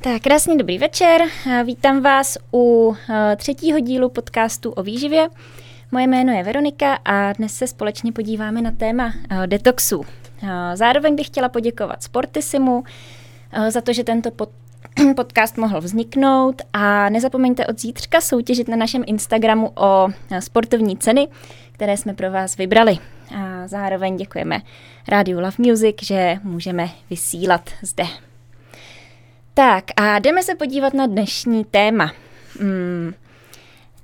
Tak, krásný dobrý večer. Vítám vás u třetího dílu podcastu o výživě. Moje jméno je Veronika a dnes se společně podíváme na téma detoxu. Zároveň bych chtěla poděkovat Sportisimu za to, že tento pod podcast mohl vzniknout a nezapomeňte od zítřka soutěžit na našem Instagramu o sportovní ceny, které jsme pro vás vybrali. A zároveň děkujeme Radio Love Music, že můžeme vysílat zde. Tak a jdeme se podívat na dnešní téma. Hmm.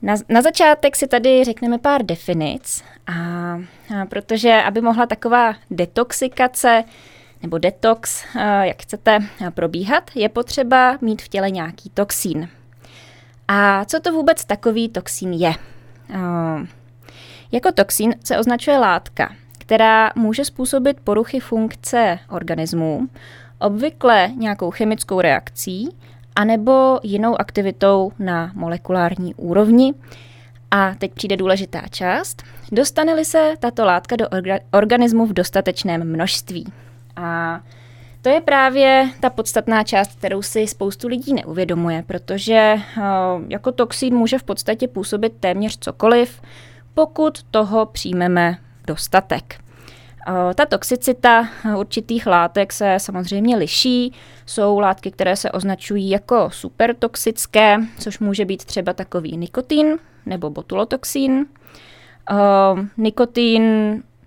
Na, na začátek si tady řekneme pár definic, a, a protože aby mohla taková detoxikace nebo detox, jak chcete probíhat, je potřeba mít v těle nějaký toxín. A co to vůbec takový toxín je? Jako toxín se označuje látka, která může způsobit poruchy funkce organismů, obvykle nějakou chemickou reakcí anebo jinou aktivitou na molekulární úrovni. A teď přijde důležitá část. Dostane-li se tato látka do orga- organismu v dostatečném množství. A to je právě ta podstatná část, kterou si spoustu lidí neuvědomuje, protože uh, jako toxín může v podstatě působit téměř cokoliv, pokud toho přijmeme dostatek. Ta toxicita určitých látek se samozřejmě liší. Jsou látky, které se označují jako supertoxické, což může být třeba takový nikotin nebo botulotoxin. Nikotin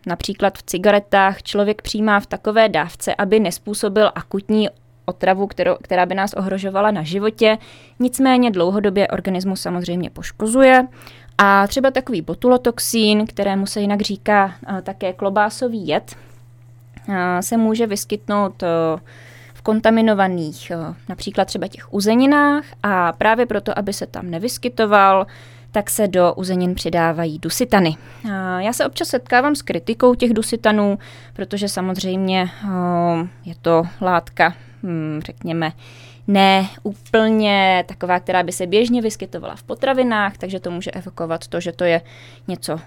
například v cigaretách člověk přijímá v takové dávce, aby nespůsobil akutní otravu, kterou, která by nás ohrožovala na životě. Nicméně dlouhodobě organismus samozřejmě poškozuje a třeba takový botulotoxín, kterému se jinak říká uh, také klobásový jed, uh, se může vyskytnout uh, v kontaminovaných například třeba těch uzeninách a právě proto, aby se tam nevyskytoval, tak se do uzenin přidávají dusitany. Já se občas setkávám s kritikou těch dusitanů, protože samozřejmě je to látka, hm, řekněme, ne úplně taková, která by se běžně vyskytovala v potravinách, takže to může evokovat to, že to je něco uh,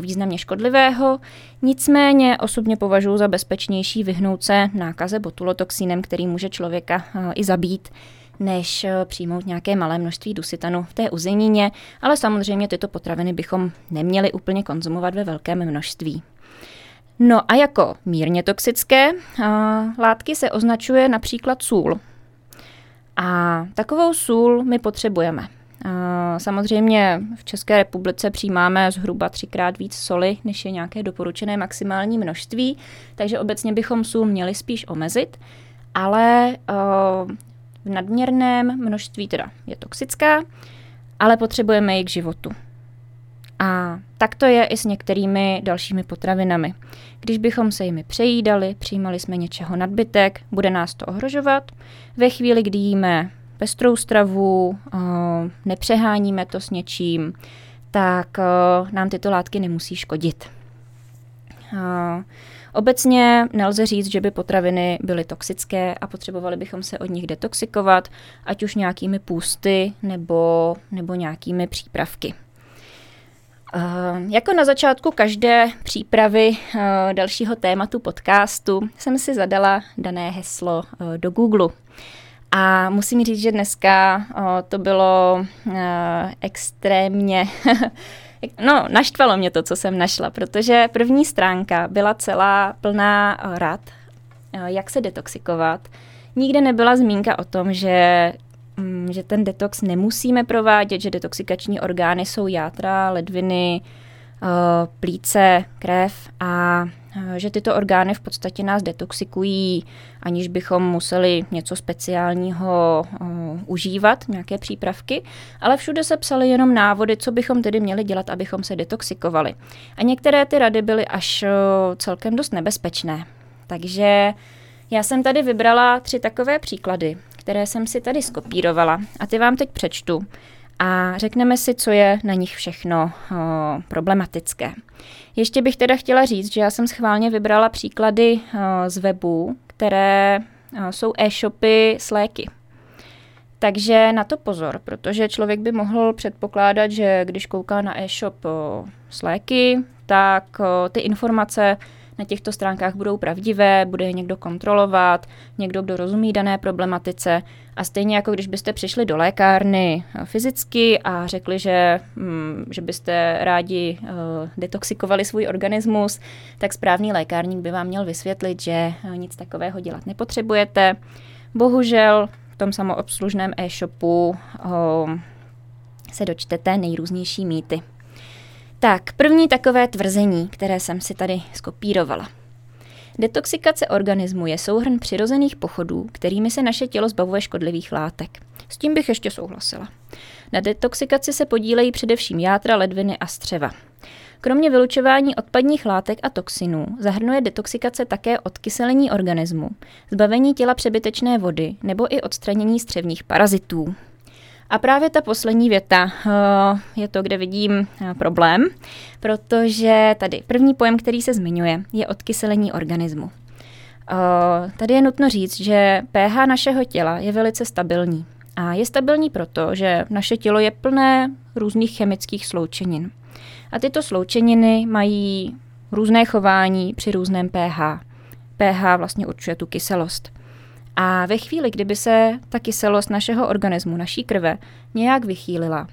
významně škodlivého. Nicméně osobně považuji za bezpečnější vyhnout se nákaze botulotoxínem, který může člověka uh, i zabít, než uh, přijmout nějaké malé množství dusitanu v té uzenině, ale samozřejmě tyto potraviny bychom neměli úplně konzumovat ve velkém množství. No a jako mírně toxické látky se označuje například sůl. A takovou sůl my potřebujeme. Samozřejmě v České republice přijímáme zhruba třikrát víc soli, než je nějaké doporučené maximální množství, takže obecně bychom sůl měli spíš omezit, ale v nadměrném množství teda je toxická, ale potřebujeme ji k životu. A tak to je i s některými dalšími potravinami. Když bychom se jimi přejídali, přijímali jsme něčeho nadbytek, bude nás to ohrožovat. Ve chvíli, kdy jíme pestrou stravu, nepřeháníme to s něčím, tak nám tyto látky nemusí škodit. Obecně nelze říct, že by potraviny byly toxické a potřebovali bychom se od nich detoxikovat, ať už nějakými půsty nebo, nebo nějakými přípravky. Uh, jako na začátku každé přípravy uh, dalšího tématu podcastu jsem si zadala dané heslo uh, do Google. A musím říct, že dneska to bylo extrémně No, naštvalo mě to, co jsem našla, protože první stránka byla celá plná rad, jak se detoxikovat. Nikde nebyla zmínka o tom, že že ten detox nemusíme provádět, že detoxikační orgány jsou játra, ledviny, eh, plíce, krev a eh, že tyto orgány v podstatě nás detoxikují, aniž bychom museli něco speciálního uh, užívat, nějaké přípravky, ale všude se psaly jenom návody, co bychom tedy měli dělat, abychom se detoxikovali. A některé ty rady byly až celkem dost nebezpečné. Takže já jsem tady vybrala tři takové příklady, které jsem si tady skopírovala a ty vám teď přečtu a řekneme si, co je na nich všechno o, problematické. Ještě bych teda chtěla říct, že já jsem schválně vybrala příklady o, z webu, které o, jsou e-shopy s léky. Takže na to pozor, protože člověk by mohl předpokládat, že když kouká na e-shop s léky, tak ty informace na těchto stránkách budou pravdivé, bude je někdo kontrolovat, někdo, kdo rozumí dané problematice. A stejně jako když byste přišli do lékárny eh, fyzicky a řekli, že, hm, že byste rádi uh, detoxikovali svůj organismus, tak správný lékárník by vám měl vysvětlit, že nic takového dělat nepotřebujete. Bohužel v tom samoobslužném e-shopu uh, se dočtete nejrůznější mýty. Tak, první takové tvrzení, které jsem si tady skopírovala. Detoxikace organismu je souhrn přirozených pochodů, kterými se naše tělo zbavuje škodlivých látek. S tím bych ještě souhlasila. Na detoxikaci se podílejí především játra, ledviny a střeva. Kromě vylučování odpadních látek a toxinů zahrnuje detoxikace také odkyselení organismu, zbavení těla přebytečné vody nebo i odstranění střevních parazitů. A právě ta poslední věta eh, je to, kde vidím eh, problém, protože tady první pojem, který se zmiňuje, je odkyselení organismu. Eh, tady je nutno říct, že pH našeho těla je velice stabilní. A je stabilní proto, že naše tělo je plné různých chemických sloučenin. A tyto sloučeniny mají různé chování při různém pH. pH vlastně určuje tu kyselost. A ve chvíli, kdyby se ta kyselost našeho organismu, naší krve, nějak vychýlila,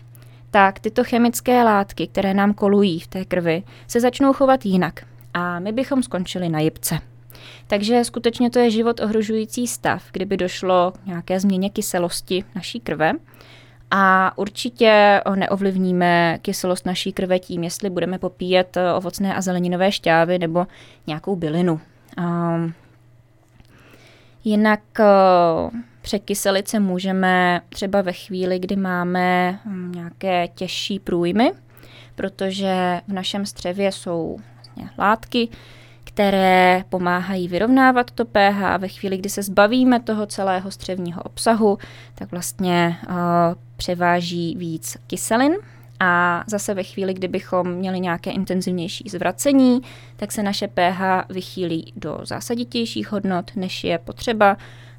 tak tyto chemické látky, které nám kolují v té krvi, se začnou chovat jinak. A my bychom skončili na jibce. Takže skutečně to je život ohrožující stav, kdyby došlo k nějaké změně kyselosti naší krve. A určitě neovlivníme kyselost naší krve tím, jestli budeme popíjet ovocné a zeleninové šťávy nebo nějakou bylinu. Um, Jinak eh, překyselit se můžeme třeba ve chvíli, kdy máme hm, nějaké těžší průjmy, protože v našem střevě jsou vlastně látky, které pomáhají vyrovnávat to pH a ve chvíli, kdy se zbavíme toho celého střevního obsahu, tak vlastně uh, převáží víc kyselin a zase ve chvíli, kdybychom měli nějaké intenzivnější zvracení, tak se naše pH vychýlí do zásaditějších hodnot, než je potřeba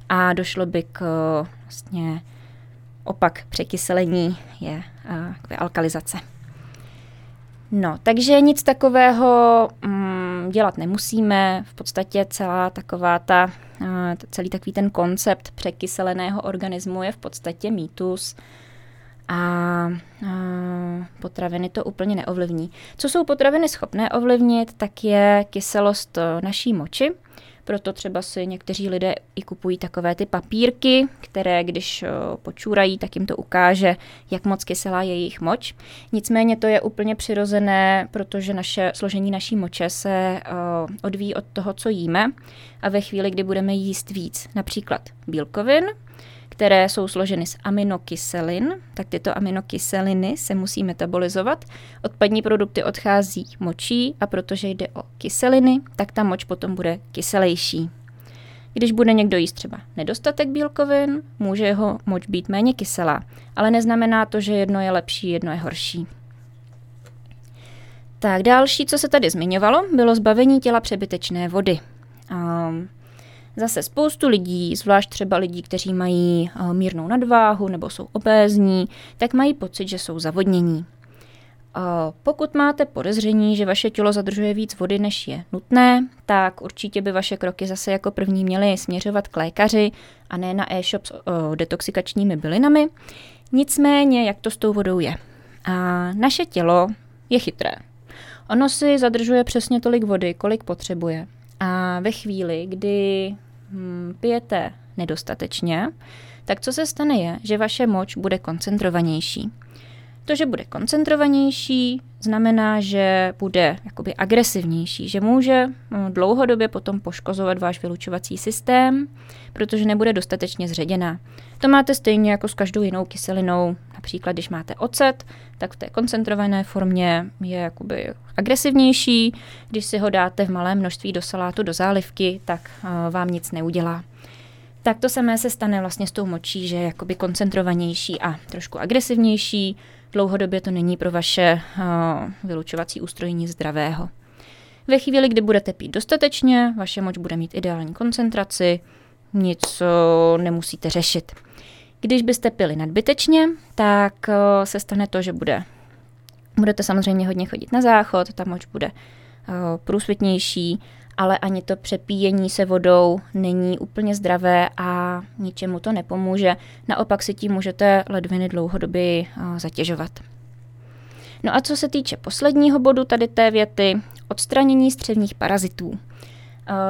a došlo by k vlastně opak překyselení je k alkalizace. No, takže nic takového mm, dělat nemusíme. V podstatě celá taková ta, celý takový ten koncept překyseleného organismu je v podstatě mýtus a, a potraviny to úplně neovlivní. Co jsou potraviny schopné ovlivnit, tak je kyselost e, naší moči. Proto třeba si někteří lidé i kupují takové ty papírky, které když e, počůrají, tak jim to ukáže, jak moc kyselá je jejich moč. Nicméně to je úplně přirozené, protože naše složení naší moče se uh, odvíjí od toho, co jíme. A ve chvíli, kdy budeme jíst víc, například bílkovin, které jsou složeny z aminokyselin, tak tyto aminokyseliny se musí metabolizovat. Odpadní produkty odchází močí a protože jde o kyseliny, tak ta moč potom bude kyselější. Když bude někdo jíst třeba nedostatek bílkovin, může jeho moč být méně kyselá, ale neznamená to, že jedno je lepší, jedno je horší. Tak další, co se tady zmiňovalo, bylo zbavení těla přebytečné vody. Um, Zase spoustu lidí, zvlášť třeba lidí, kteří mají eh, mírnou nadváhu nebo jsou obézní, tak mají pocit, že jsou zavodnění. Eh, pokud máte podezření, že vaše tělo zadržuje víc vody, než je nutné, tak určitě by vaše kroky zase jako první měly směřovat k lékaři a ne na e-shop s eh, detoxikačními bylinami. Nicméně, jak to s tou vodou je? A naše tělo je chytré. Ono si zadržuje přesně tolik vody, kolik potřebuje. A ve chvíli, kdy hmm, pijete nedostatečně, tak co se stane je, že vaše moč bude koncentrovanější. To, že bude koncentrovanější, znamená, že bude jakoby agresivnější, že může no, dlouhodobě potom poškozovat váš vylučovací systém, protože nebude dostatečně zředěná. To máte stejně jako s každou jinou kyselinou. Například, když máte ocet, tak v té koncentrované formě je jakoby agresivnější. Když si ho dáte v malém množství do salátu, do zálivky, tak uh, vám nic neudělá. Tak to samé se stane vlastně s tou močí, že je jakoby koncentrovanější a trošku agresivnější. Dlouhodobě to není pro vaše uh, vylučovací ústrojí nic zdravého. Ve chvíli, kdy budete pít dostatečně, vaše moč bude mít ideální koncentraci, nic uh, nemusíte řešit. Když byste pili nadbytečně, tak uh, se stane to, že bude, budete samozřejmě hodně chodit na záchod, ta moč bude uh, průsvětnější ale ani to přepíjení se vodou není úplně zdravé a ničemu to nepomůže. Naopak si tím můžete ledviny dlouhodobě zatěžovat. No a co se týče posledního bodu tady té věty, odstranění střevních parazitů.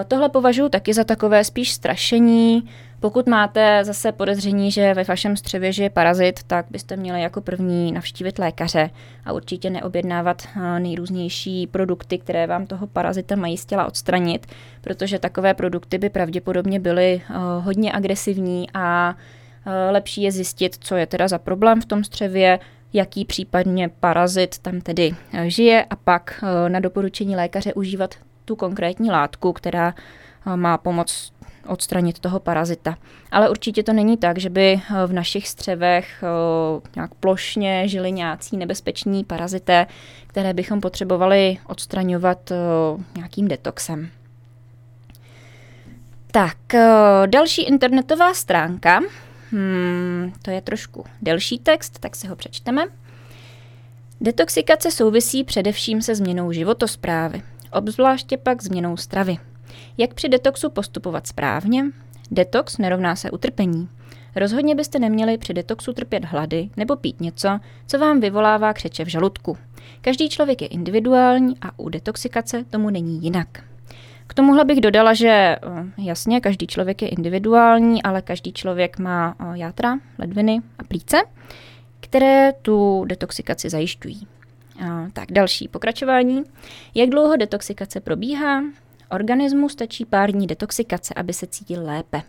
Tohle považuji taky za takové spíš strašení. Pokud máte zase podezření, že ve vašem střevě žije parazit, tak byste měli jako první navštívit lékaře a určitě neobjednávat nejrůznější produkty, které vám toho parazita mají z těla odstranit, protože takové produkty by pravděpodobně byly hodně agresivní a lepší je zjistit, co je teda za problém v tom střevě, jaký případně parazit tam tedy žije a pak na doporučení lékaře užívat tu konkrétní látku, která má pomoc odstranit toho parazita. Ale určitě to není tak, že by v našich střevech nějak plošně žili nějací nebezpeční parazité, které bychom potřebovali odstraňovat nějakým detoxem. Tak, další internetová stránka, hmm, to je trošku delší text, tak si ho přečteme. Detoxikace souvisí především se změnou životosprávy, obzvláště pak změnou stravy. Jak při detoxu postupovat správně? Detox nerovná se utrpení. Rozhodně byste neměli při detoxu trpět hlady nebo pít něco, co vám vyvolává křeče v žaludku. Každý člověk je individuální a u detoxikace tomu není jinak. K tomuhle bych dodala, že eh, jasně, každý člověk je individuální, ale každý člověk má eh, játra, ledviny a plíce, které tu detoxikaci zajišťují. Tak další pokračování. Jak dlouho detoxikace probíhá? Organismu stačí pár dní detoxikace, aby se cítil lépe.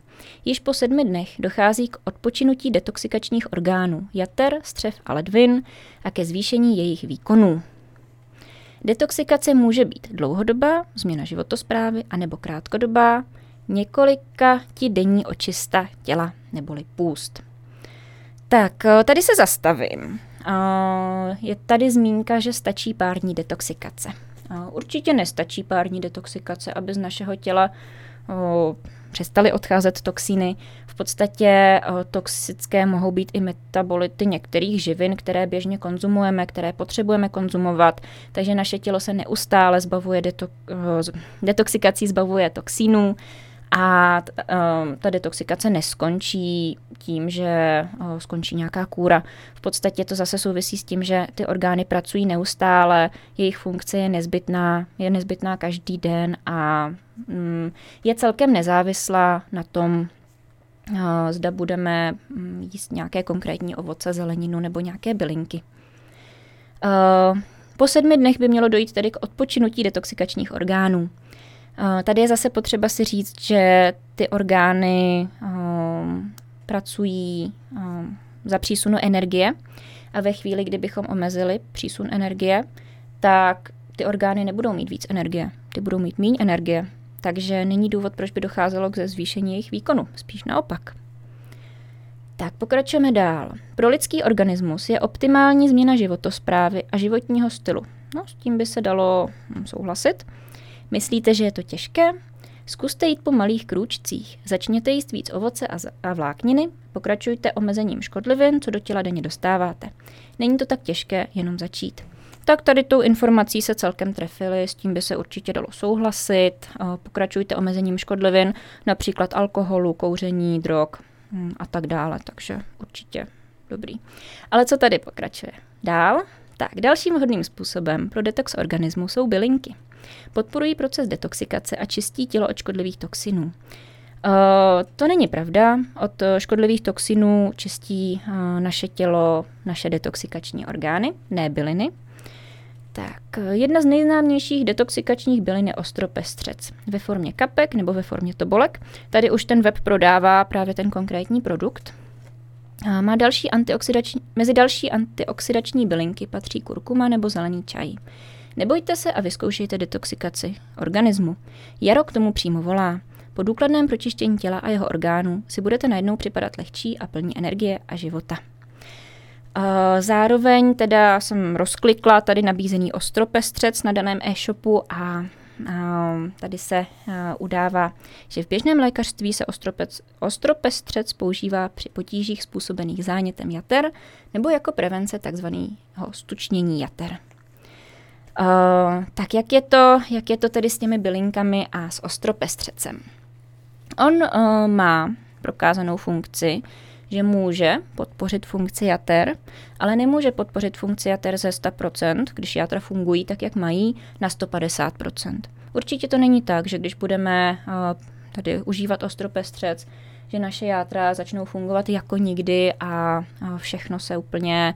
Již po sedmi dnech dochází k odpočinutí detoxikačních orgánů, jater, střev a ledvin a ke zvýšení jejich výkonů. Detoxikace může být dlouhodobá, změna životosprávy, anebo krátkodobá, několika ti denní očista těla neboli půst. Tak, tady se zastavím. Je tady zmínka, že stačí pár dní detoxikace. Určitě nestačí pár dní detoxikace, aby z našeho těla přestaly odcházet toxíny. V podstatě toxické mohou být i metabolity některých živin, které běžně konzumujeme, které potřebujeme konzumovat, takže naše tělo se neustále zbavuje deto- detoxikací, zbavuje toxínů a ehm, ta detoxikace neskončí tím, že skončí nějaká kůra. V podstatě to zase souvisí s tím, že ty orgány pracují neustále, jejich funkce je nezbytná, je nezbytná každý den a mm, je celkem nezávislá na tom, zda budeme mm, jíst nějaké konkrétní ovoce, zeleninu nebo nějaké bylinky. Po sedmi dnech by mělo dojít tedy k odpočinutí detoxikačních orgánů. Tady je zase potřeba si říct, že ty orgány um, pracují um, za přísunu energie a ve chvíli, kdybychom omezili přísun energie, tak ty orgány nebudou mít víc energie, ty budou mít méně energie. Takže není důvod, proč by docházelo k zvýšení jejich výkonu, spíš naopak. Tak pokračujeme dál. Pro lidský organismus je optimální změna životosprávy a životního stylu. No, s tím by se dalo hm, souhlasit. Myslíte, že je to těžké? Zkuste jít po malých krůčcích. Začněte jíst víc ovoce a, a vlákniny, pokračujte omezením škodlivin, co do těla denně dostáváte. Není to tak těžké jenom začít. Tak tady tou informací se celkem trefili, s tím by se určitě dalo souhlasit. Pokračujte omezením škodlivin, například alkoholu, kouření, drog hm, a tak dále, takže určitě dobrý. Ale co tady pokračuje? Dál? Tak, dalším vhodným způsobem pro detox organismu jsou bylinky. Podporují proces detoxikace a čistí tělo od škodlivých toxinů. Uh, to není pravda. Od škodlivých toxinů čistí uh, naše tělo naše detoxikační orgány, ne byliny. Tak, jedna z nejznámějších detoxikačních bylin je ostropestřec ve formě kapek nebo ve formě tobolek. Tady už ten web prodává právě ten konkrétní produkt. A má další antioxidační, mezi další antioxidační bylinky patří kurkuma nebo zelený čaj. Nebojte se a vyzkoušejte detoxikaci organismu. Jaro k tomu přímo volá. Po důkladném pročištění těla a jeho orgánů si budete najednou připadat lehčí a plní energie a života. Zároveň teda jsem rozklikla tady nabízený ostropestřec na daném e-shopu a tady se udává, že v běžném lékařství se ostropec, ostropestřec používá při potížích způsobených zánětem jater nebo jako prevence tzv. stučnění jater. Uh, tak jak je, to, jak je to tedy s těmi bylinkami a s ostropestřecem? On uh, má prokázanou funkci, že může podpořit funkci jater, ale nemůže podpořit funkci jater ze 100%, když játra fungují tak, jak mají, na 150%. Určitě to není tak, že když budeme uh, tady užívat ostropestřec, že naše játra začnou fungovat jako nikdy a všechno se úplně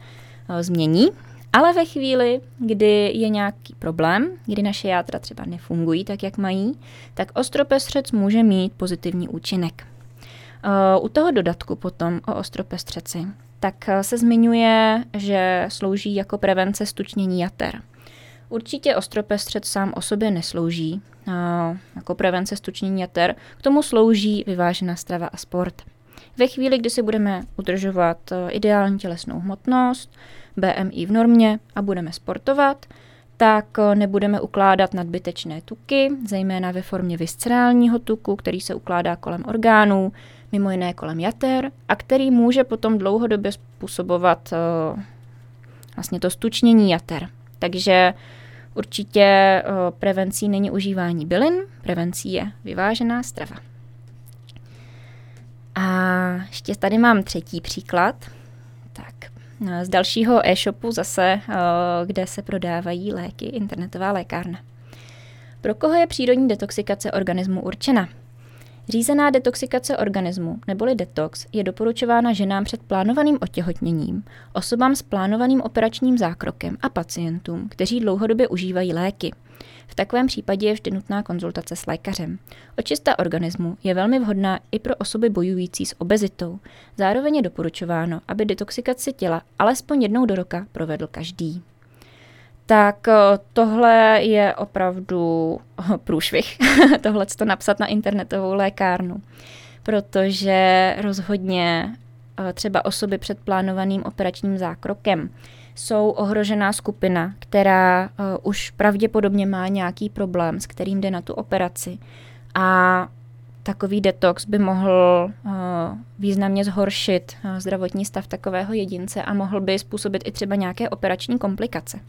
změní. Ale ve chvíli, kdy je nějaký problém, kdy naše játra třeba nefungují tak, jak mají, tak ostropestřec může mít pozitivní účinek. U toho dodatku potom o ostropestřeci, tak se zmiňuje, že slouží jako prevence stučnění jater. Určitě ostropestřec sám o sobě neslouží jako prevence stučnění jater, k tomu slouží vyvážená strava a sport. Ve chvíli, kdy si budeme udržovat ideální tělesnou hmotnost, BMI v normě a budeme sportovat, tak nebudeme ukládat nadbytečné tuky, zejména ve formě viscerálního tuku, který se ukládá kolem orgánů, mimo jiné kolem jater, a který může potom dlouhodobě způsobovat uh, vlastně to stučnění jater. Takže určitě uh, prevencí není užívání bylin, prevencí je vyvážená strava. A ještě tady mám třetí příklad. Tak, z dalšího e-shopu zase, kde se prodávají léky, internetová lékárna. Pro koho je přírodní detoxikace organismu určena? Řízená detoxikace organismu, neboli detox, je doporučována ženám před plánovaným otěhotněním, osobám s plánovaným operačním zákrokem a pacientům, kteří dlouhodobě užívají léky. V takovém případě je vždy nutná konzultace s lékařem. Očista organismu je velmi vhodná i pro osoby bojující s obezitou. Zároveň je doporučováno, aby detoxikaci těla alespoň jednou do roka provedl každý tak eh, tohle je opravdu eh, průšvih, tohle to napsat na internetovou lékárnu, protože rozhodně eh, třeba osoby před plánovaným operačním zákrokem jsou ohrožená skupina, která už pravděpodobně má nějaký problém, s kterým jde na tu operaci. A takový detox by mohl významně zhoršit zdravotní stav takového jedince a mohl by způsobit i třeba nějaké operační komplikace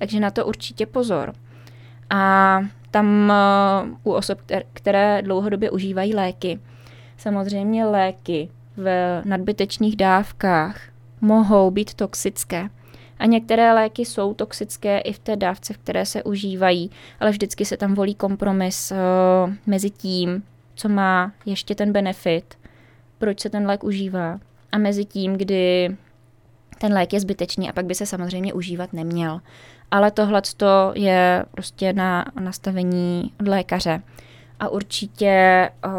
takže na to určitě pozor. A tam uh, u osob, které dlouhodobě užívají léky, samozřejmě léky v nadbytečných dávkách mohou být toxické. A některé léky jsou toxické i v té dávce, v které se užívají, ale vždycky se tam volí kompromis uh, mezi tím, co má ještě ten benefit, proč se ten lék užívá, a mezi tím, kdy ten lék je zbytečný a pak by se samozřejmě užívat neměl ale tohle je prostě na nastavení od lékaře. A určitě o,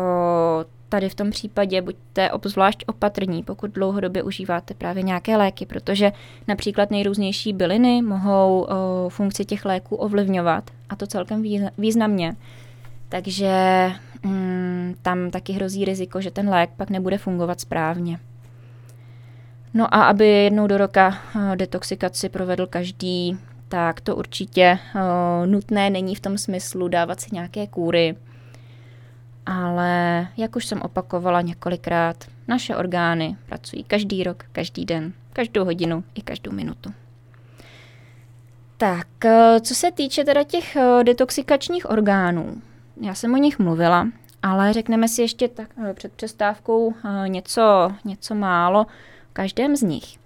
tady v tom případě buďte obzvlášť opatrní, pokud dlouhodobě užíváte právě nějaké léky, protože například nejrůznější byliny mohou o, funkci těch léků ovlivňovat a to celkem významně. Takže mm, tam taky hrozí riziko, že ten lék pak nebude fungovat správně. No a aby jednou do roka detoxikaci provedl každý, tak to určitě uh, nutné není v tom smyslu dávat si nějaké kůry. Ale jak už jsem opakovala několikrát, naše orgány pracují každý rok, každý den, každou hodinu i každou minutu. Tak, uh, co se týče teda těch detoxikačních orgánů, já jsem o nich mluvila, ale řekneme si ještě tak, před přestávkou něco, něco málo každém z nich.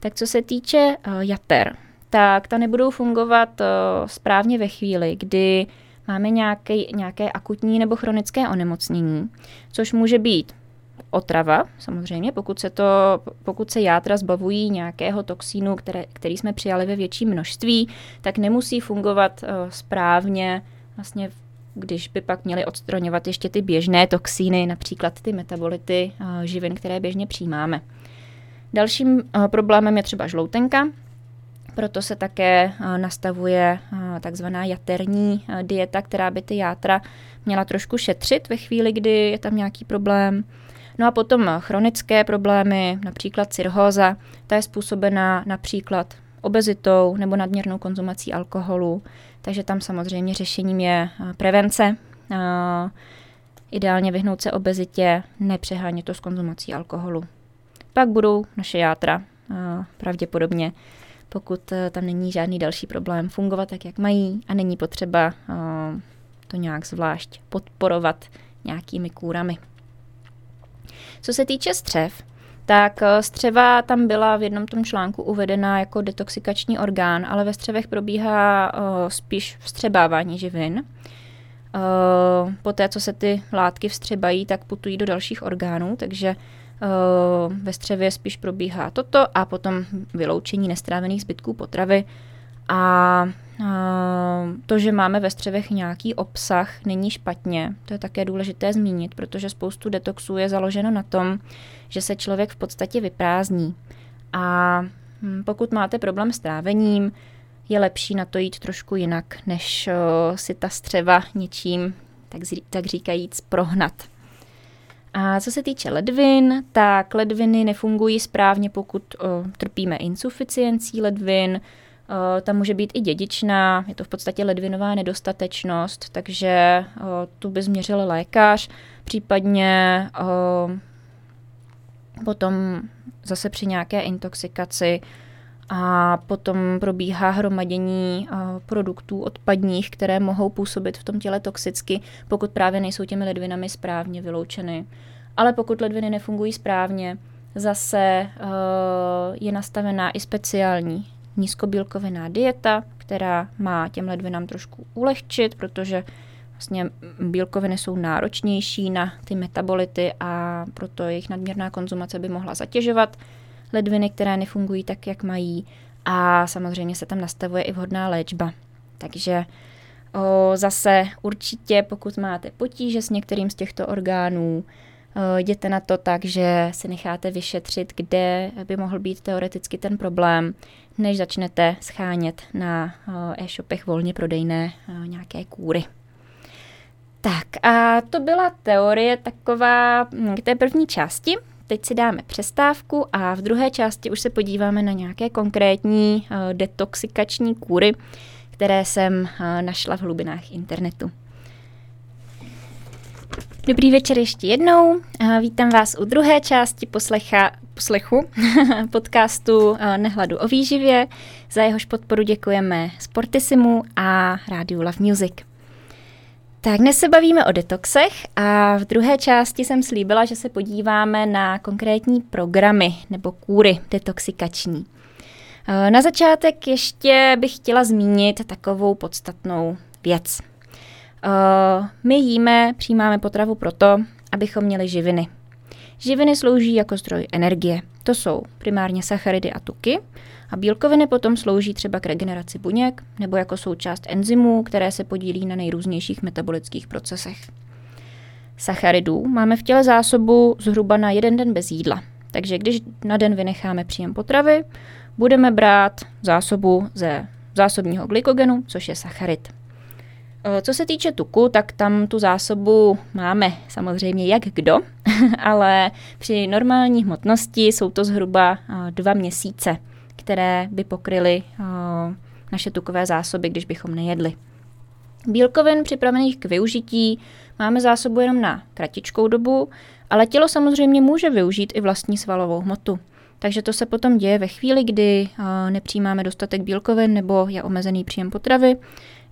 Tak co se týče jater, tak ta nebudou fungovat uh, správně ve chvíli, kdy máme nějaké, nějaké akutní nebo chronické onemocnění, což může být otrava, samozřejmě, pokud se, to, pokud se játra zbavují nějakého toxínu, které, který jsme přijali ve větším množství, tak nemusí fungovat uh, správně, vlastně když by pak měli odstraňovat ještě ty běžné toxíny, například ty metabolity živin, které běžně přijímáme. Dalším uh, problémem je třeba žloutenka, proto se také eh, nastavuje eh, takzvaná jaterní eh, dieta, která by ty játra měla trošku šetřit ve chvíli, kdy je tam nějaký problém. No a potom chronické problémy, například cirhóza, ta je způsobená například obezitou nebo nadměrnou konzumací alkoholu, takže tam samozřejmě řešením je prevence, ideálně vyhnout se obezitě, nepřehánět to s konzumací alkoholu. Pak budou naše játra pravděpodobně pokud eh, tam není žádný další problém fungovat tak, jak mají a není potřeba to nějak zvlášť podporovat nějakými kůrami. Co se týče střev, tak střeva tam byla v jednom tom článku uvedena jako detoxikační orgán, ale ve střevech probíhá spíš vstřebávání živin. Poté, co se ty látky vstřebají, tak putují do dalších orgánů, takže ve střevě spíš probíhá toto a potom vyloučení nestrávených zbytků potravy. A uh, to, že máme ve střevech nějaký obsah, není špatně. To je také důležité zmínit, protože spoustu detoxů je založeno na tom, že se člověk v podstatě vyprázdní. A hm, pokud máte problém s trávením, je lepší na to jít trošku jinak, než uh, si ta střeva něčím, tak, tak říkajíc, prohnat. A co se týče ledvin, tak ledviny nefungují správně, pokud uh, trpíme insuficiencí ledvin. Uh, tam může být i dědičná, je to v podstatě ledvinová nedostatečnost, takže uh, tu by změřil lékař, případně uh, potom zase při nějaké intoxikaci a potom probíhá hromadění produktů odpadních, které mohou působit v tom těle toxicky, pokud právě nejsou těmi ledvinami správně vyloučeny. Ale pokud ledviny nefungují správně, zase je nastavená i speciální nízkobílkovinná dieta, která má těm ledvinám trošku ulehčit, protože vlastně bílkoviny jsou náročnější na ty metabolity a proto jejich nadměrná konzumace by mohla zatěžovat ledviny, které nefungují tak, jak mají a samozřejmě se tam nastavuje i vhodná léčba. Takže o, zase určitě, pokud máte potíže s některým z těchto orgánů, o, jděte na to tak, že si necháte vyšetřit, kde by mohl být teoreticky ten problém, než začnete schánět na e-shopech volně prodejné o, nějaké kůry. Tak a to byla teorie taková k té první části. Teď si dáme přestávku a v druhé části už se podíváme na nějaké konkrétní uh, detoxikační kůry, které jsem uh, našla v hlubinách internetu. Dobrý večer ještě jednou. Uh, vítám vás u druhé části poslecha, poslechu podcastu Nehladu o výživě. Za jehož podporu děkujeme Sportisimu a Rádiu Love Music. Tak dnes se bavíme o detoxech a v druhé části jsem slíbila, že se podíváme na konkrétní programy nebo kůry detoxikační. Eh, na začátek ještě bych chtěla zmínit takovou podstatnou věc. Eh, my jíme, přijímáme potravu proto, abychom měli živiny. Živiny slouží jako zdroj energie. To jsou primárně sacharidy a tuky, a bílkoviny potom slouží třeba k regeneraci buněk nebo jako součást enzymů, které se podílí na nejrůznějších metabolických procesech. Sacharidů máme v těle zásobu zhruba na jeden den bez jídla. Takže když na den vynecháme příjem potravy, budeme brát zásobu ze zásobního glykogenu, což je sacharid. E, co se týče tuku, tak tam tu zásobu máme samozřejmě jak kdo, ale při normální hmotnosti jsou to zhruba e, dva měsíce které by pokryly uh, naše tukové zásoby, když bychom nejedli. Bílkovin připravených k využití máme zásobu jenom na kratičkou dobu, ale tělo samozřejmě může využít i vlastní svalovou hmotu. Takže to se potom děje ve chvíli, kdy nepřijímáme dostatek bílkovin nebo je omezený příjem potravy,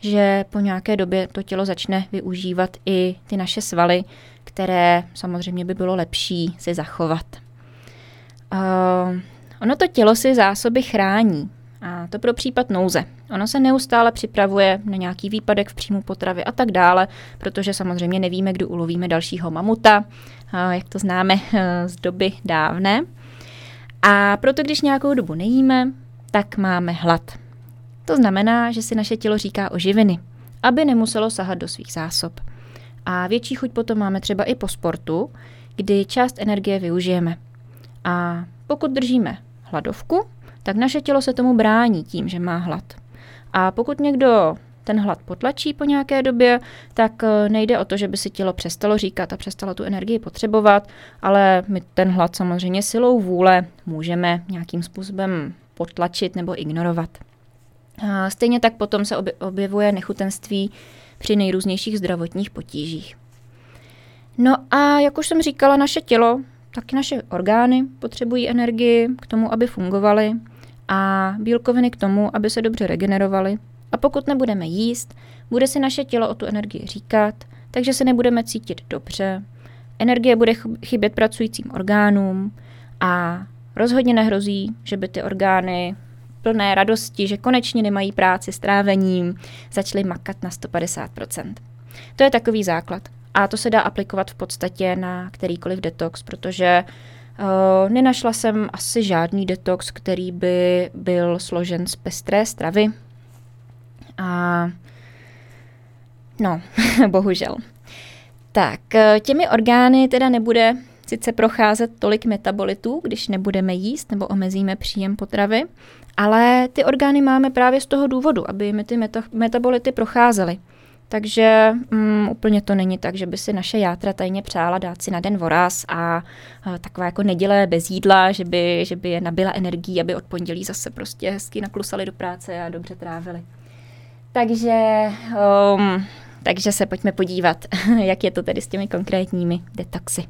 že po nějaké době to tělo začne využívat i ty naše svaly, které samozřejmě by bylo lepší si zachovat. Uh, Ono to tělo si zásoby chrání. A to pro případ nouze. Ono se neustále připravuje na nějaký výpadek v příjmu potravy a tak dále, protože samozřejmě nevíme, kdy ulovíme dalšího mamuta, jak to známe eh, z doby dávné. A proto, když nějakou dobu nejíme, tak máme hlad. To znamená, že si naše tělo říká o živiny, aby nemuselo sahat do svých zásob. A větší chuť potom máme třeba i po sportu, kdy část energie využijeme. A pokud držíme hladovku, tak naše tělo se tomu brání tím, že má hlad. A pokud někdo ten hlad potlačí po nějaké době, tak eh, nejde o to, že by si tělo přestalo říkat a přestalo tu energii potřebovat, ale my ten hlad samozřejmě silou vůle můžeme nějakým způsobem potlačit nebo ignorovat. Stejně tak potom se objevuje nechutenství při nejrůznějších zdravotních potížích. No a jak už jsem říkala, naše tělo taky naše orgány potřebují energii k tomu, aby fungovaly a bílkoviny k tomu, aby se dobře regenerovaly. A pokud nebudeme jíst, bude si naše tělo o tu energii říkat, takže se nebudeme cítit dobře, energie bude chybět pracujícím orgánům a rozhodně nehrozí, že by ty orgány plné radosti, že konečně nemají práci s trávením, začaly makat na 150%. To je takový základ. A to se dá aplikovat v podstatě na kterýkoliv detox, protože uh, nenašla jsem asi žádný detox, který by byl složen z pestré stravy. A no, bohužel. Tak, eh, těmi orgány teda nebude sice procházet tolik metabolitů, když nebudeme jíst nebo omezíme příjem potravy, ale ty orgány máme právě z toho důvodu, aby my ty meta- metabolity procházely. Takže um, úplně to není tak, že by si naše játra tajně přála dát si na den voraz a, a taková jako neděle bez jídla, že by, že by je nabila energii, aby od pondělí zase prostě hezky naklusali do práce a dobře trávili. Takže, um, takže se pojďme podívat, jak je to tedy s těmi konkrétními detoxy.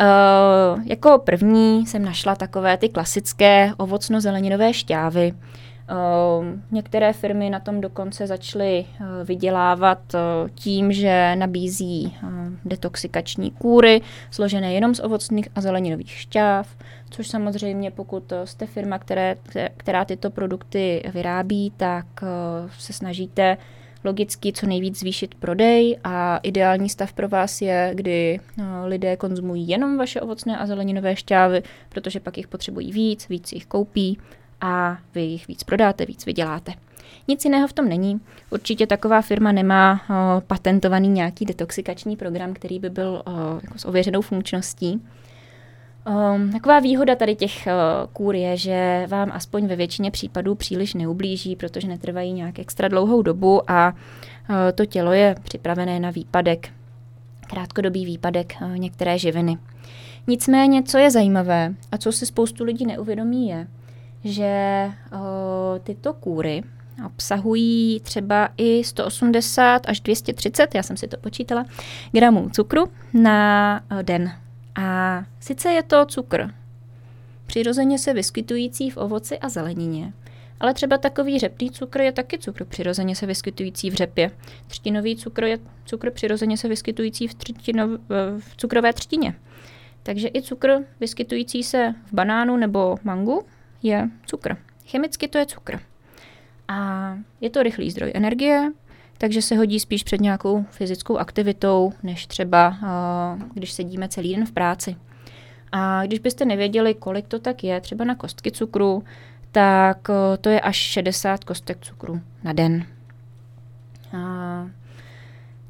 Uh, jako první jsem našla takové ty klasické ovocno-zeleninové šťávy. Uh, některé firmy na tom dokonce začaly uh, vydělávat uh, tím, že nabízí detoxikační kůry složené jenom z ovocných a zeleninových šťáv, což samozřejmě pokud jste firma, které, která tyto produkty vyrábí, tak se snažíte logicky co nejvíc zvýšit prodej a ideální stav pro vás je, kdy no, lidé konzumují jenom vaše ovocné a zeleninové šťávy, protože pak jich potřebují víc, víc jich koupí a vy jich víc prodáte, víc vyděláte. Nic jiného v tom není. Určitě taková firma nemá o, patentovaný nějaký detoxikační program, který by byl o, jako s ověřenou funkčností. Um, taková výhoda tady těch uh, kůr je, že vám aspoň ve většině případů příliš neublíží, protože netrvají nějak extra dlouhou dobu a uh, to tělo je připravené na výpadek, krátkodobý výpadek uh, některé živiny. Nicméně, co je zajímavé a co si spoustu lidí neuvědomí, je, že uh, tyto kůry obsahují třeba i 180 až 230, já jsem si to počítala, gramů cukru na den. A sice je to cukr, přirozeně se vyskytující v ovoci a zelenině, ale třeba takový řepný cukr je taky cukr přirozeně se vyskytující v řepě. Třtinový cukr je cukr přirozeně se vyskytující v, třtinov, v cukrové třtině. Takže i cukr vyskytující se v banánu nebo mangu je cukr. Chemicky to je cukr. A je to rychlý zdroj energie, takže se hodí spíš před nějakou fyzickou aktivitou, než třeba když sedíme celý den v práci. A když byste nevěděli, kolik to tak je, třeba na kostky cukru, tak to je až 60 kostek cukru na den. A,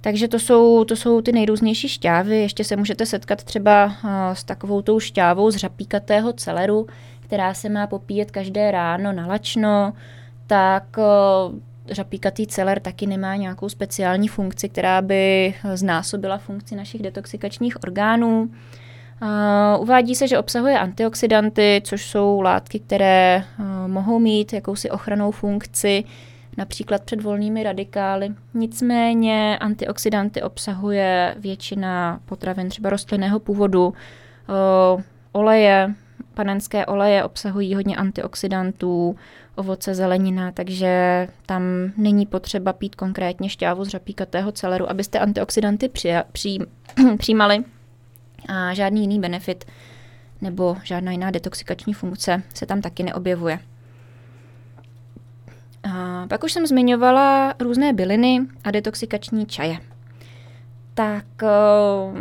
takže to jsou, to jsou ty nejrůznější šťávy. Ještě se můžete setkat třeba s takovou tou šťávou z řapíkatého celeru, která se má popíjet každé ráno na lačno, tak řapíkatý celer taky nemá nějakou speciální funkci, která by znásobila funkci našich detoxikačních orgánů. Uh, uvádí se, že obsahuje antioxidanty, což jsou látky, které uh, mohou mít jakousi ochranou funkci, například před volnými radikály. Nicméně antioxidanty obsahuje většina potravin třeba rostlinného původu, uh, oleje, panenské oleje obsahují hodně antioxidantů, ovoce, zelenina, takže tam není potřeba pít konkrétně šťávu z řapíkatého celeru, abyste antioxidanty při, při, přijímali a žádný jiný benefit nebo žádná jiná detoxikační funkce se tam taky neobjevuje. A pak už jsem zmiňovala různé byliny a detoxikační čaje. Tak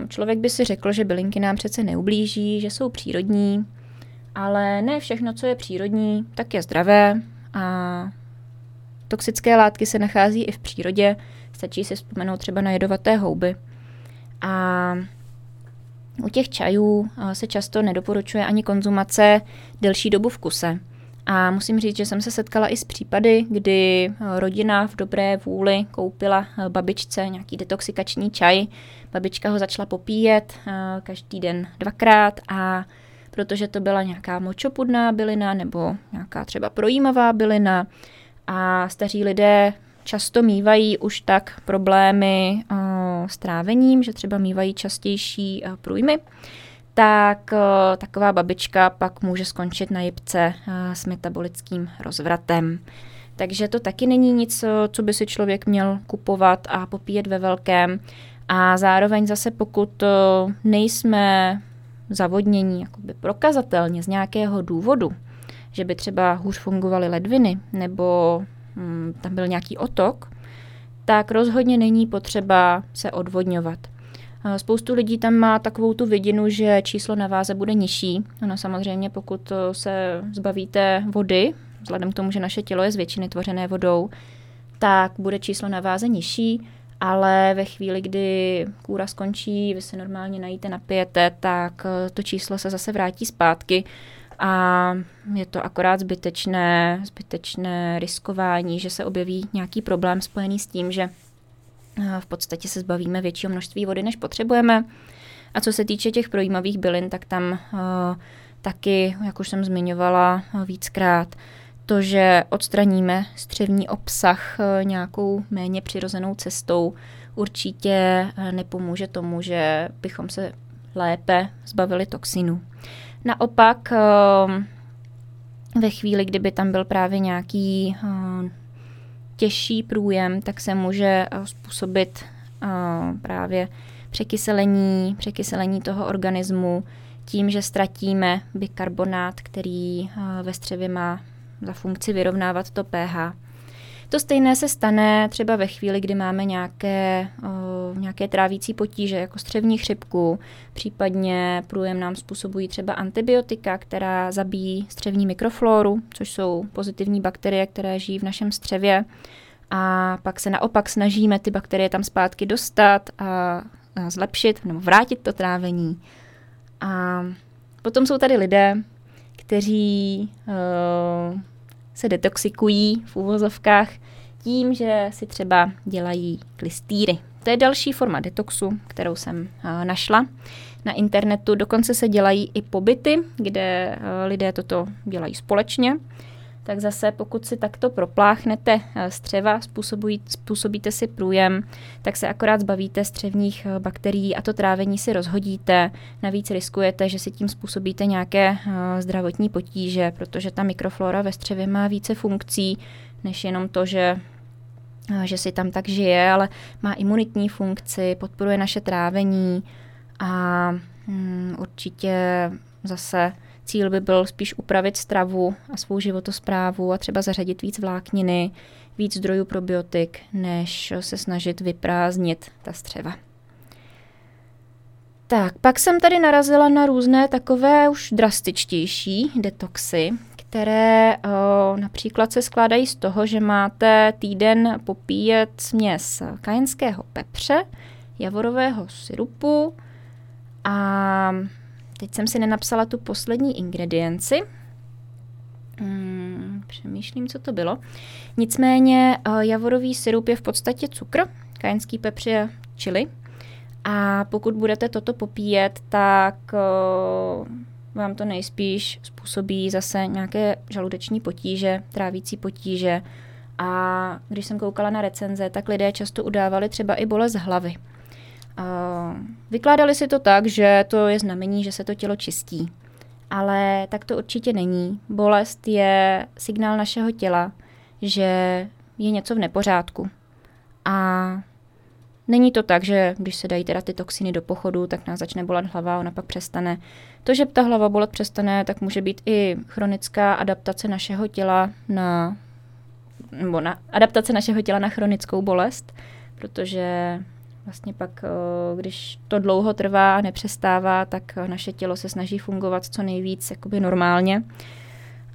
člověk by si řekl, že bylinky nám přece neublíží, že jsou přírodní, ale ne všechno, co je přírodní, tak je zdravé a toxické látky se nachází i v přírodě. Stačí si vzpomenout třeba na jedovaté houby. A u těch čajů se často nedoporučuje ani konzumace delší dobu v kuse. A musím říct, že jsem se setkala i s případy, kdy rodina v dobré vůli koupila babičce nějaký detoxikační čaj. Babička ho začala popíjet každý den dvakrát a protože to byla nějaká močopudná bylina nebo nějaká třeba projímavá bylina a staří lidé často mývají už tak problémy uh, s trávením, že třeba mývají častější uh, průjmy, tak taková babička pak může skončit na jipce s metabolickým rozvratem. Takže to taky není nic, co by si člověk měl kupovat a popíjet ve velkém. A zároveň zase pokud nejsme zavodnění jakoby prokazatelně z nějakého důvodu, že by třeba hůř fungovaly ledviny nebo hm, tam byl nějaký otok, tak rozhodně není potřeba se odvodňovat. Spoustu lidí tam má takovou tu vidinu, že číslo na váze bude nižší. Ono samozřejmě, pokud se zbavíte vody, vzhledem k tomu, že naše tělo je z většiny tvořené vodou, tak bude číslo na váze nižší, ale ve chvíli, kdy kůra skončí, vy se normálně najíte, napijete, tak to číslo se zase vrátí zpátky a je to akorát zbytečné, zbytečné riskování, že se objeví nějaký problém spojený s tím, že eh, v podstatě se zbavíme většího množství vody, než potřebujeme. A co se týče těch projímavých bylin, tak tam uh, taky, jak už jsem zmiňovala víckrát, to, že odstraníme střevní obsah uh, nějakou méně přirozenou cestou, určitě nepomůže tomu, že bychom se lépe zbavili toxinů. Naopak ehm, ve chvíli, kdyby tam byl právě nějaký těžší průjem, tak se může eh, způsobit právě překyselení, překyselení toho organismu tím, že ztratíme bikarbonát, který eh, ve střevě má za funkci vyrovnávat to pH. To stejné se stane třeba ve chvíli, kdy máme nějaké, o, nějaké trávící potíže, jako střevní chřipku, případně průjem nám způsobují třeba antibiotika, která zabíjí střevní mikrofloru, což jsou pozitivní bakterie, které žijí v našem střevě. A pak se naopak snažíme ty bakterie tam zpátky dostat a, a zlepšit nebo vrátit to trávení. A potom jsou tady lidé, kteří uh, se detoxikují v úvozovkách tím, že si třeba dělají klistýry. To je další forma detoxu, kterou jsem našla na internetu. Dokonce se dělají i pobyty, kde lidé toto dělají společně tak zase pokud si takto propláchnete eh, střeva, způsobíte si průjem, tak se akorát zbavíte střevních eh, bakterií a to trávení si rozhodíte. Navíc riskujete, že si tím způsobíte nějaké eh, zdravotní potíže, protože ta mikroflora ve střevě má více funkcí, než jenom to, že že si tam tak žije, ale má imunitní funkci, podporuje naše trávení a hmm, určitě zase Cíl by byl spíš upravit stravu a svou životosprávu a třeba zařadit víc vlákniny, víc zdrojů probiotik, než se snažit vyprázdnit ta střeva. Tak, pak jsem tady narazila na různé takové už drastičtější detoxy, které o, například se skládají z toho, že máte týden popíjet směs kajenského pepře, javorového syrupu a Teď jsem si nenapsala tu poslední ingredienci. Hmm, přemýšlím, co to bylo. Nicméně eh, javorový syrup je v podstatě cukr, kajenský pepř je čili. A pokud budete toto popíjet, tak uh, vám to nejspíš způsobí zase nějaké žaludeční potíže, trávící potíže. A když jsem koukala na recenze, tak lidé často udávali třeba i bolest hlavy. Vykládali si to tak, že to je znamení, že se to tělo čistí. Ale tak to určitě není. Bolest je signál našeho těla, že je něco v nepořádku. A není to tak, že když se dají teda ty toxiny do pochodu, tak nás začne bolet hlava ona pak přestane. To, že ta hlava bolet přestane, tak může být i chronická adaptace našeho těla na nebo na adaptace našeho těla na chronickou bolest, protože Vlastně pak, eh, když to dlouho trvá a nepřestává, tak naše tělo se snaží fungovat co nejvíc jakoby normálně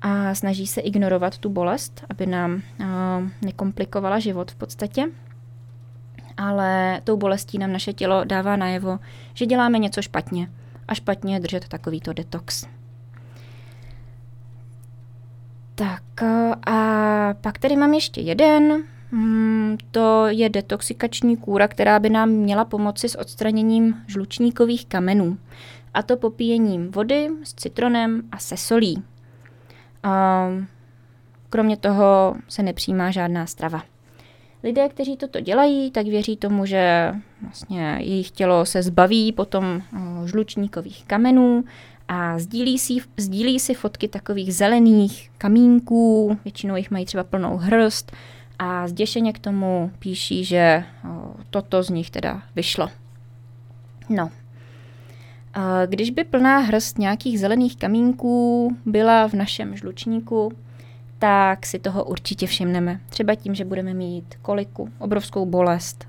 a snaží se ignorovat tu bolest, aby nám eh, nekomplikovala život v podstatě. Ale tou bolestí nám naše tělo dává najevo, že děláme něco špatně a špatně je držet takovýto detox. Tak eh, a pak tady mám ještě jeden Hmm, to je detoxikační kůra, která by nám měla pomoci s odstraněním žlučníkových kamenů. A to popíjením vody s citronem a se solí. A kromě toho se nepřijímá žádná strava. Lidé, kteří toto dělají, tak věří tomu, že vlastně jejich tělo se zbaví potom žlučníkových kamenů a sdílí si, sdílí si fotky takových zelených kamínků, většinou jich mají třeba plnou hrst a zděšeně k tomu píší, že toto z nich teda vyšlo. No, když by plná hrst nějakých zelených kamínků byla v našem žlučníku, tak si toho určitě všimneme. Třeba tím, že budeme mít koliku, obrovskou bolest,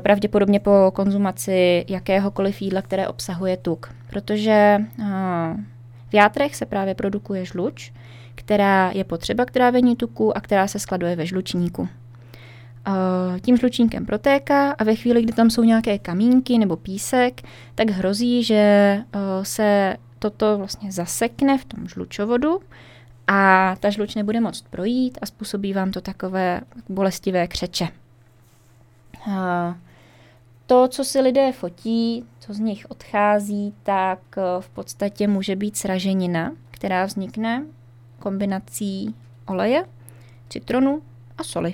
pravděpodobně po konzumaci jakéhokoliv jídla, které obsahuje tuk. Protože v játrech se právě produkuje žluč, která je potřeba k trávení tuku a která se skladuje ve žlučníku. Tím žlučníkem protéká a ve chvíli, kdy tam jsou nějaké kamínky nebo písek, tak hrozí, že se toto vlastně zasekne v tom žlučovodu a ta žluč nebude moct projít a způsobí vám to takové bolestivé křeče. To, co si lidé fotí, co z nich odchází, tak eh, v podstatě může být sraženina, která vznikne kombinací oleje, citronu a soli.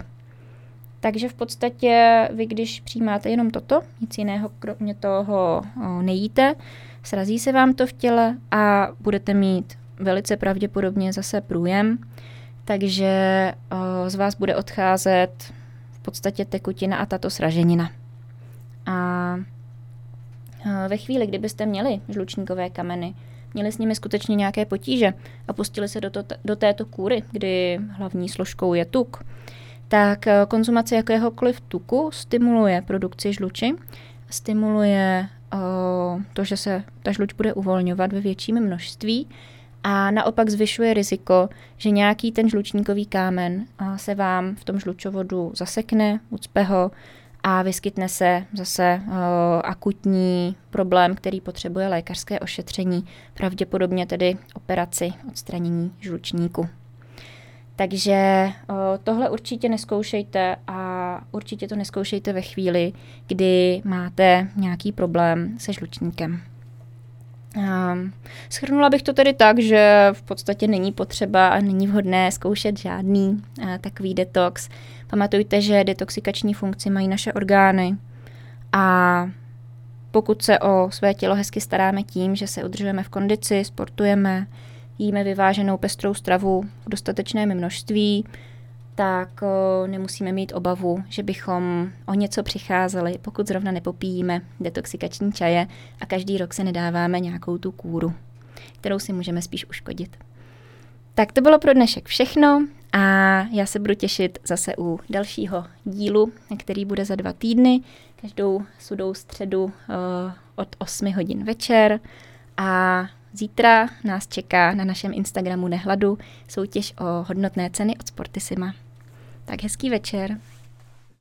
Takže v podstatě vy, když přijímáte jenom toto, nic jiného kromě toho nejíte, srazí se vám to v těle a budete mít velice pravděpodobně zase průjem, takže z vás bude odcházet v podstatě tekutina a tato sraženina. A ve chvíli, kdybyste měli žlučníkové kameny, měli s nimi skutečně nějaké potíže a pustili se do, to, do této kůry, kdy hlavní složkou je tuk, tak e, konzumace jakéhokoliv tuku stimuluje produkci žluči, stimuluje o, to, že se ta žluč bude uvolňovat ve větším množství a naopak zvyšuje riziko, že nějaký ten žlučníkový kámen se vám v tom žlučovodu zasekne, ucpe ho a vyskytne se zase uh, akutní problém, který potřebuje lékařské ošetření, pravděpodobně tedy operaci odstranění žlučníku. Takže uh, tohle určitě neskoušejte a určitě to neskoušejte ve chvíli, kdy máte nějaký problém se žlučníkem. Um, schrnula bych to tedy tak, že v podstatě není potřeba a není vhodné zkoušet žádný uh, takový detox. Pamatujte, že detoxikační funkci mají naše orgány a pokud se o své tělo hezky staráme tím, že se udržujeme v kondici, sportujeme, jíme vyváženou pestrou stravu v dostatečném množství, tak nemusíme mít obavu, že bychom o něco přicházeli, pokud zrovna nepopíjíme detoxikační čaje a každý rok se nedáváme nějakou tu kůru, kterou si můžeme spíš uškodit. Tak to bylo pro dnešek všechno a já se budu těšit zase u dalšího dílu, který bude za dva týdny, každou sudou středu uh, od 8 hodin večer a zítra nás čeká na našem Instagramu Nehladu soutěž o hodnotné ceny od Sportisima. Tak hezký večer.